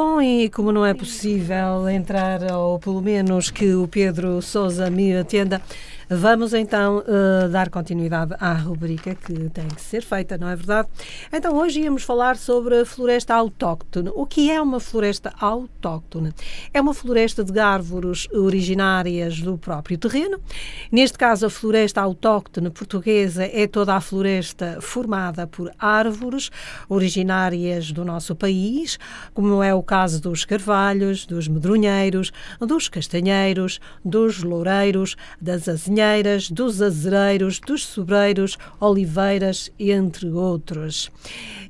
Bom, e como não é possível entrar, ou pelo menos que o Pedro Souza me atenda, Vamos então uh, dar continuidade à rubrica que tem que ser feita, não é verdade? Então hoje íamos falar sobre a floresta autóctone. O que é uma floresta autóctone? É uma floresta de árvores originárias do próprio terreno. Neste caso, a floresta autóctone portuguesa é toda a floresta formada por árvores originárias do nosso país, como é o caso dos carvalhos, dos medronheiros, dos castanheiros, dos loureiros, das azinhas pinheiras, dos azereiros, dos sobreiros, oliveiras, entre outros.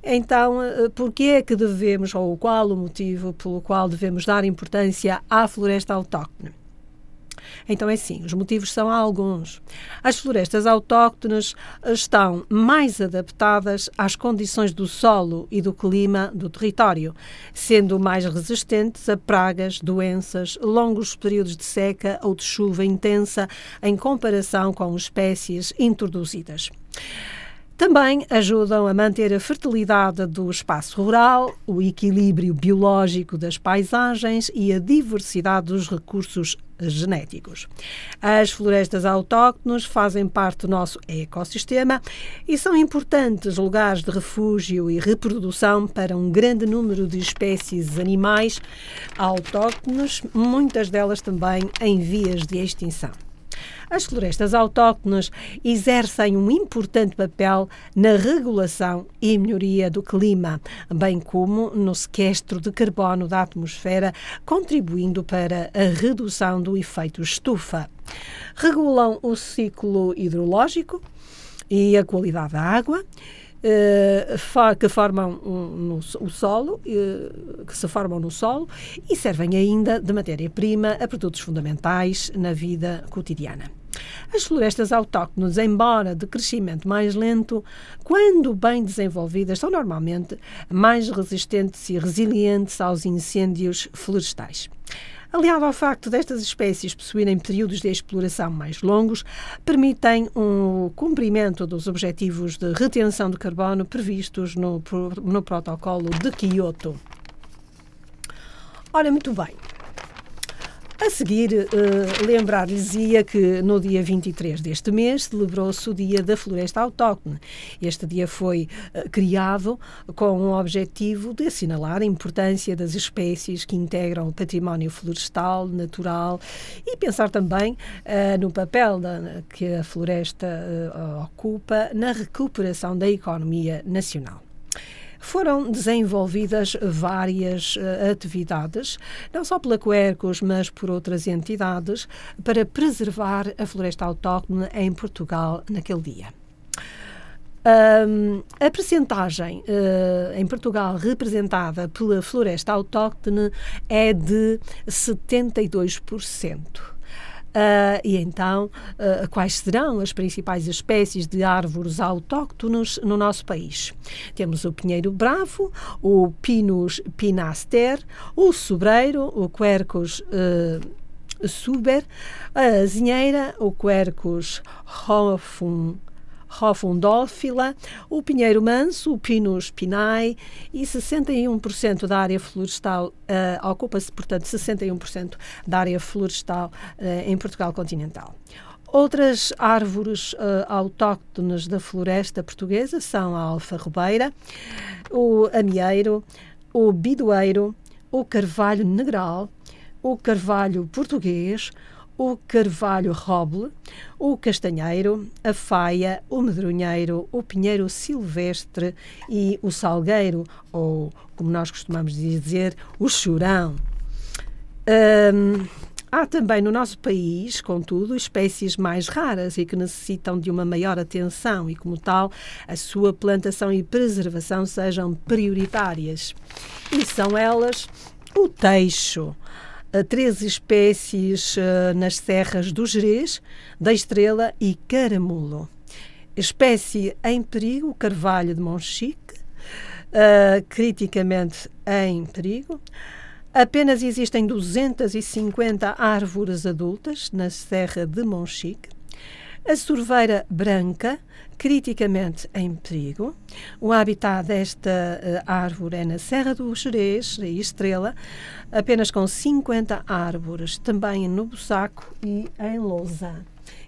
Então, eh, por que é que devemos, ou qual o motivo pelo qual devemos dar importância à floresta autóctone? Então é assim, os motivos são alguns. As florestas autóctones estão mais adaptadas às condições do solo e do clima do território, sendo mais resistentes a pragas, doenças, longos períodos de seca ou de chuva intensa em comparação com espécies introduzidas. Também ajudam a manter a fertilidade do espaço rural, o equilíbrio biológico das paisagens e a diversidade dos recursos genéticos. As florestas autóctones fazem parte do nosso ecossistema e são importantes lugares de refúgio e reprodução para um grande número de espécies animais autóctones, muitas delas também em vias de extinção. As florestas autóctones exercem um importante papel na regulação e melhoria do clima, bem como no sequestro de carbono da atmosfera, contribuindo para a redução do efeito estufa. Regulam o ciclo hidrológico e a qualidade da água. Uh, que formam um, no, o solo, uh, que se formam no solo e servem ainda de matéria-prima a produtos fundamentais na vida cotidiana. As florestas autóctones, embora de crescimento mais lento, quando bem desenvolvidas, são normalmente mais resistentes e resilientes aos incêndios florestais. Aliado ao facto destas espécies possuírem períodos de exploração mais longos, permitem um cumprimento dos objetivos de retenção de carbono previstos no, no protocolo de Quioto. Ora, muito bem. A seguir, uh, lembrar-lhes-ia que no dia 23 deste mês celebrou-se o Dia da Floresta Autóctone. Este dia foi uh, criado com o objetivo de assinalar a importância das espécies que integram o património florestal, natural e pensar também uh, no papel da, que a floresta ocupa na recuperação da economia nacional foram desenvolvidas várias uh, atividades, não só pela Quercos, mas por outras entidades, para preservar a floresta autóctone em Portugal naquele dia. Um, a percentagem uh, em Portugal representada pela floresta autóctone é de 72%. Uh, e então, uh, quais serão as principais espécies de árvores autóctonos no nosso país? Temos o pinheiro bravo, o Pinus pinaster, o sobreiro, o Quercus uh, suber, a azinheira, o quercus rofum, rofundófila, o pinheiro manso, o pinus pinae e 61% da área florestal uh, ocupa-se, portanto, 61% da área florestal uh, em Portugal continental. Outras árvores uh, autóctones da floresta portuguesa são a alfarrobeira, o amieiro, o bidoeiro, o carvalho negral, o carvalho português, o carvalho roble, o castanheiro, a faia, o medronheiro, o pinheiro silvestre e o salgueiro, ou como nós costumamos dizer, o chorão. Um, Há também no nosso país, contudo, espécies mais raras e que necessitam de uma maior atenção e, como tal, a sua plantação e preservação sejam prioritárias. E são elas o teixo, três espécies uh, nas serras do Jerez, da Estrela e Caramulo. Espécie em perigo, carvalho de Monchique, uh, criticamente em perigo. Apenas existem 250 árvores adultas na Serra de Monchique. A sorveira branca, criticamente em perigo. O habitat desta uh, árvore é na Serra do Jerez e Estrela, apenas com 50 árvores, também no Bussaco e em Lousa.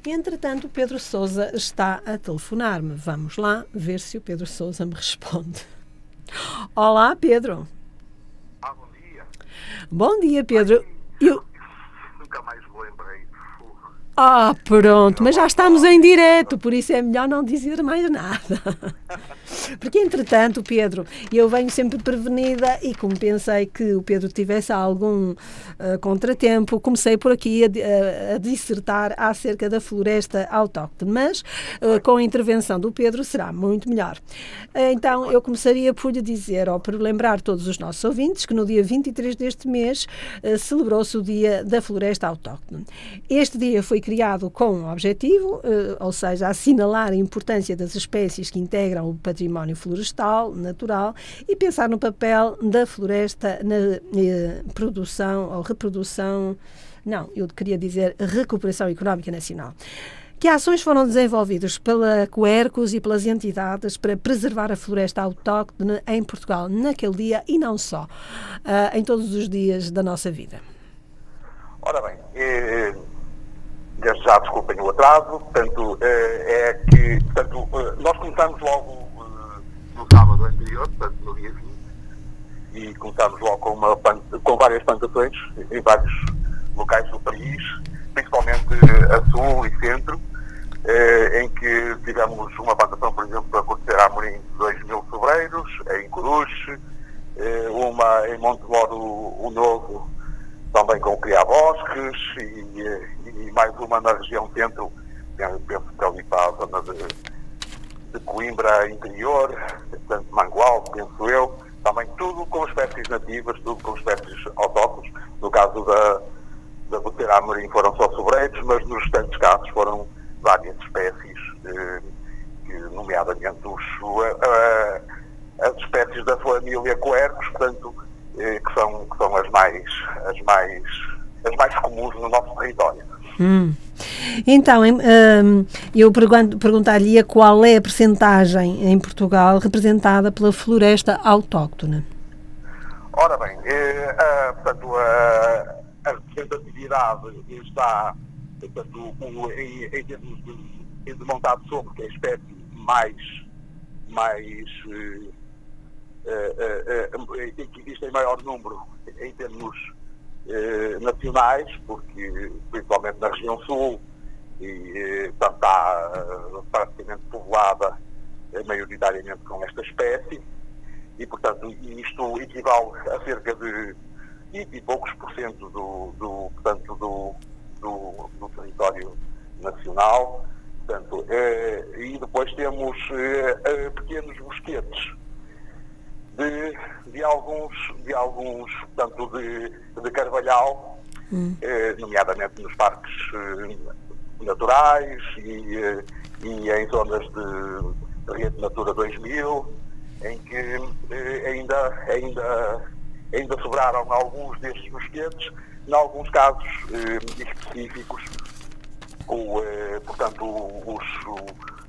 Entretanto, o Pedro Souza está a telefonar-me. Vamos lá ver se o Pedro Souza me responde. Olá, Pedro. Ah, bom dia. Bom dia, Pedro. Eu... Nunca mais me lembrei. Ah, pronto, mas já estamos em direto, por isso é melhor não dizer mais nada. Porque, entretanto, Pedro, eu venho sempre prevenida e como pensei que o Pedro tivesse algum uh, contratempo, comecei por aqui a, a, a, dissertar acerca da floresta autóctone, mas uh, com a intervenção do Pedro será muito melhor. Uh, então, eu começaria por lhe dizer, ou por lembrar todos os nossos ouvintes, que no dia 23 deste mês celebrou-se o Dia da Floresta Autóctone. Este dia foi criado com um objetivo, ou seja, assinalar a importância das espécies que integram o património património florestal, natural, e pensar no papel da floresta na eh, produção ou reprodução, não, eu queria dizer recuperação económica nacional. Que ações foram desenvolvidas pela Coercos e pelas entidades para preservar a floresta autóctone em Portugal naquele dia e não só, uh, em todos os dias da nossa vida? Ora bem, eh, desde já desculpem o atraso, portanto, eh, é que portanto, eh, nós começamos logo começámos logo com, uma, com várias plantações em vários locais do país, principalmente a sul e centro, eh, em que tivemos uma plantação, por exemplo, a acontecer a Amorim de 2 mil sobreiros, em Coruche, eh, uma em Montemoro, o Novo, também com Criar Bosques, e, e, mais uma na região centro, penso que ali para a zona de de Coimbra interior, portanto Mangual, penso eu, espécies nativas, tudo com espécies autóctones. No caso da, da Botera Amorim foram só sobreiros, mas nos restantes casos foram várias espécies, eh, que, nomeadamente os, uh, as espécies da família Coercos, portanto, eh, que, são, que são as mais, as mais, as mais comuns no nosso território. Hum. Então, hum, eu perguntar-lhe qual é a percentagem em Portugal representada pela floresta autóctone. Ora bem, eh, a, portanto, a, a representatividade está portanto, em, em termos de, de montado sobre, que é a espécie mais, mais eh, eh, eh, eh que existe em maior número em termos eh, nacionais, porque principalmente na região sul, e eh, portanto, está eh, praticamente povoada maioritariamente com esta espécie, e portanto isto equivale a cerca de 20 e poucos por cento do, do, portanto, do, do, do território nacional. Portanto, eh, e depois temos eh, pequenos bosquetes de, de alguns, de alguns portanto, de, de carvalhal, hum. eh, nomeadamente nos parques eh, naturais e, eh, e em zonas de, de Rede Natura 2000, em que eh, ainda, ainda ainda sobraram alguns destes mosquetes, em alguns casos específicos, o, portanto, os,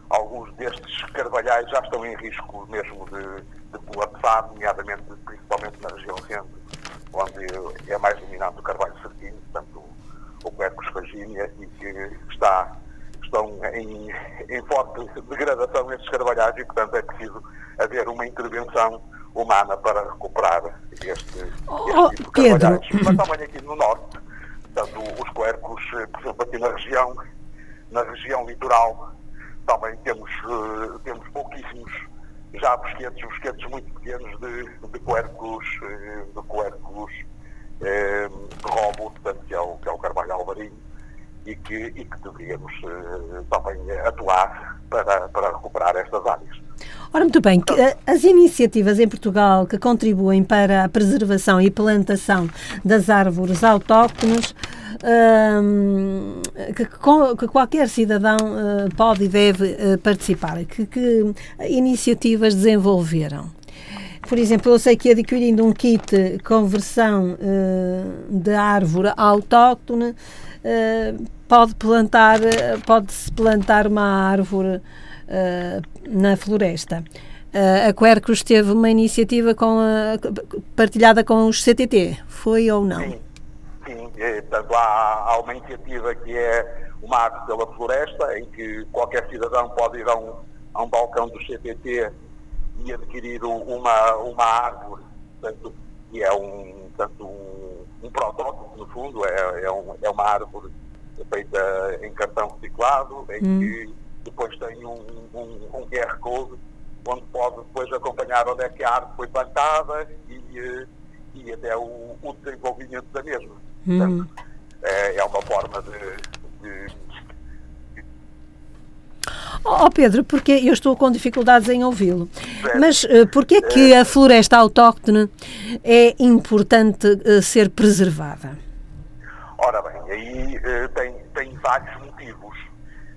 alguns destes carvalhais já estão em risco mesmo de, de colapsar, nomeadamente, principalmente na região centro, onde é mais dominante o carvalho certinho, portanto, o Quercus faginia, e que está, estão em, em forte degradação estes carvalhais e, portanto, é preciso haver uma intervenção humana para recuperar este, este oh, tipo de carvalhais. Mas também aqui no norte, portanto, os quercos, por exemplo, aqui na região, na região litoral, também temos, uh, temos pouquíssimos já bosquetes, bosquetes muito pequenos de, de quercos, de quercos uh, de robo, portanto, que é o, que é o carvalho alvarinho, e que, e que deveríamos também atuar para, para recuperar estas áreas. Ora, muito bem, as iniciativas em Portugal que contribuem para a preservação e plantação das árvores autóctones um, que, que, qualquer cidadão uh, pode e deve participar. Que, que, iniciativas desenvolveram? Por exemplo, eu sei que adquirindo um kit conversão uh, de árvore autóctone, pode plantar, pode-se plantar uma árvore na floresta. Uh, a Quercus teve uma iniciativa com a, partilhada com os CTT, foi ou não? Sim sim, é, portanto, há, há, uma iniciativa que é o Arte pela Floresta, em que qualquer cidadão pode ir a um, a um balcão do CPT e adquirir uma, uma árvore, portanto, que é um, portanto, um, um protótipo, no fundo, é, é, um, é uma árvore feita em cartão reciclado, em hum. que depois tem um, um, um QR Code onde pode depois acompanhar onde é que a árvore foi plantada e, eh, e até o, o desenvolvimento da mesma. Portanto, hum. é, é, uma forma de, de Oh Pedro, porque eu estou com dificuldades em ouvi-lo. Mas uh, porquê é que a floresta autóctone é importante uh, ser preservada? Aí uh, tem, tem vários motivos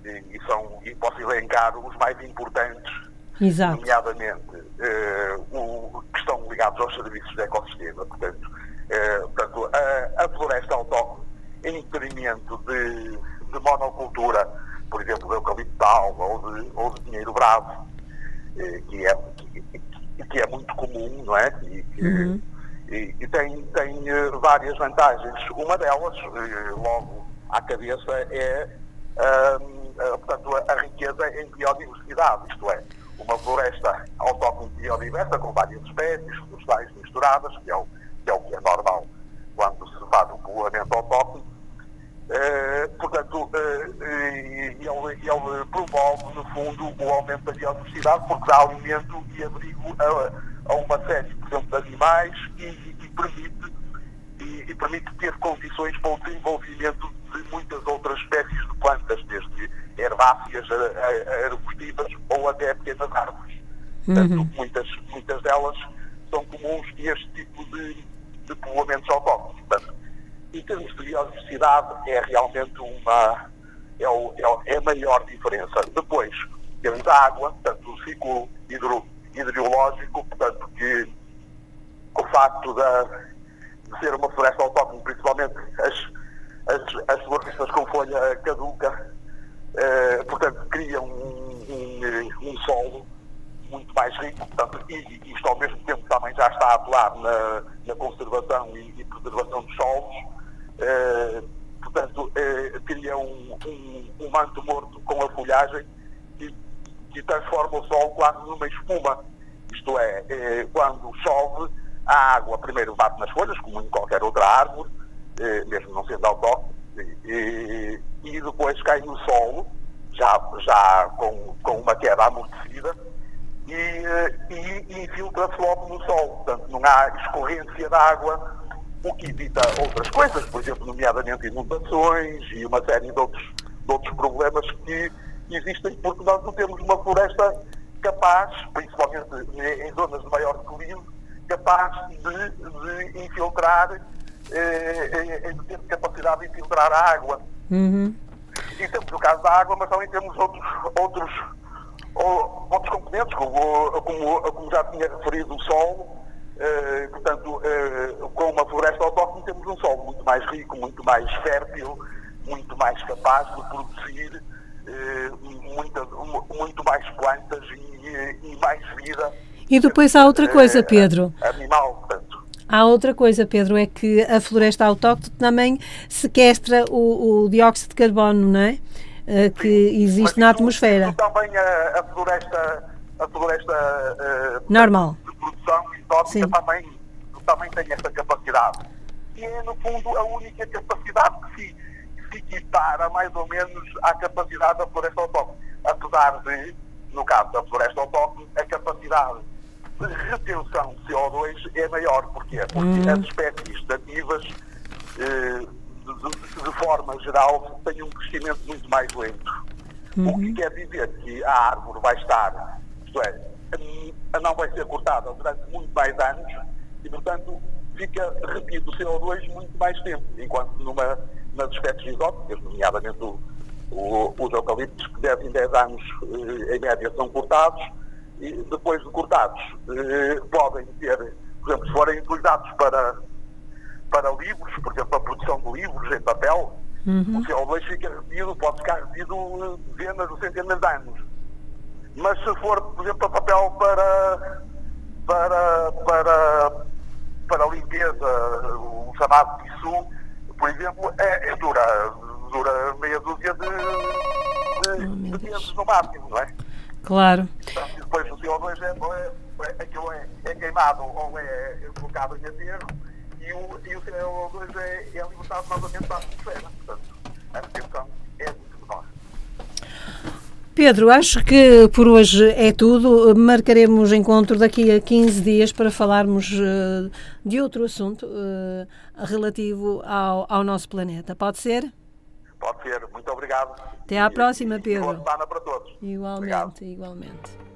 e, são, e posso elencar os mais importantes, Exato. nomeadamente o, que estão ligados aos serviços de ecossistema, portanto, eh, portanto, a, a, floresta autóctone em detrimento de, de monocultura, por exemplo, de eucaliptal ou de, ou de dinheiro bravo, eh, que, é, que, que, é muito comum, não é? E, que, uhum. E, e tem, tem eh, várias vantagens. Uma delas, logo à cabeça, é portanto, a, riqueza em biodiversidade, isto é, uma floresta autóctone biodiversa com várias espécies florestais misturadas, que é o que é o que é normal quando se faz o povoamento autóctone. Uh, portanto, uh, ele, ele, promove, no fundo, o aumento da biodiversidade porque dá alimento e abrigo a, a uma série, por exemplo, de animais e, e permite, e, e, permite ter condições para o desenvolvimento de muitas outras espécies de plantas, desde herbáceas a, a, arbustivas ou até pequenas árvores. Portanto, uhum. muitas, muitas delas são comuns este tipo de, de povoamentos autóctones. Portanto, em termos de biodiversidade, é realmente uma. É, o, é, é a maior diferença. Depois, temos a água, portanto, o ciclo hidro, hidrológico, portanto, que o facto de, de ser uma floresta autóctone, principalmente as, as, as florestas com folha caduca, eh, portanto, criam um, um, um solo muito mais rico, portanto, e, e isto ao mesmo tempo também já está a atuar na, na conservação e, e, preservação dos solos, eh, portanto, eh, cria um, um, um, manto morto com a folhagem que transforma o solo quase numa espuma. Isto é, eh, quando chove, a água primeiro bate nas folhas, como em qualquer outra árvore, eh, mesmo não sendo autóctone, e, e depois cai no solo, já, já com, com uma queda amortecida, e, eh, e infiltra-se logo no sol. Portanto, não há escorrência de água, o que evita outras coisas, por exemplo, nomeadamente inundações e uma série de outros, de outros problemas que existem, porque nós não temos uma floresta capaz, principalmente em zonas de maior declínio, capaz de, de infiltrar, eh, eh, de ter capacidade de infiltrar a água. Uhum. E temos o caso da água, mas também temos outros, outros ou outros componentes, como, como, como já tinha referido, o solo, Uh, portanto, uh, com uma floresta autóctone temos um solo muito mais rico, muito mais fértil, muito mais capaz de produzir muita, muito mais plantas e, e, mais vida. E depois há outra coisa, Pedro. Animal, portanto. Há outra coisa, Pedro, é que a floresta autóctone também sequestra o, o dióxido de carbono, não é? que Sim, existe na atmosfera. Isso também a, a floresta, a floresta normal de produção exótica também, também tem essa capacidade. E é, no fundo, a única capacidade que se equipara mais ou menos à capacidade da floresta autóctone. Apesar de, no caso da floresta autóctone, a capacidade de retenção de CO2 é maior. Porquê? Porque hum. as espécies nativas, eh, de, de, forma geral, têm um crescimento muito mais lento. Uhum. O que uhum. quer dizer que a árvore vai estar, isto é, não vai ser cortada durante muito mais anos e, portanto, fica retido o CO2 muito mais tempo, enquanto numa, nas espécies exóticas, nomeadamente o, o, os eucaliptos, que 10 em 10 anos, eh, em média, são cortados, e depois de cortados, eh, podem ter, por exemplo, se forem utilizados para, para livros, por exemplo, a produção de livros em papel, uhum. o CO2 fica retido, pode ficar retido eh, dezenas ou centenas de anos mas se for, por exemplo, papel para, para, para, para limpeza, o chamado tissu, por exemplo, é, é dura, dura meia dúzia de, de, oh, de meses no máximo, não é? Claro. Portanto, depois o CO2 é, é, é, aquilo é, é queimado ou é colocado em aterro e o, e o CO2 é, é libertado novamente para a atmosfera. Portanto, a retenção é muito menor. Pedro, acho que por hoje é tudo. Marcaremos encontro daqui a 15 dias para falarmos uh, de outro assunto uh, relativo ao, ao, nosso planeta. Pode ser? Pode ser. Muito obrigado. Até à e, próxima, Pedro. Boa semana para todos. Igualmente, obrigado. igualmente.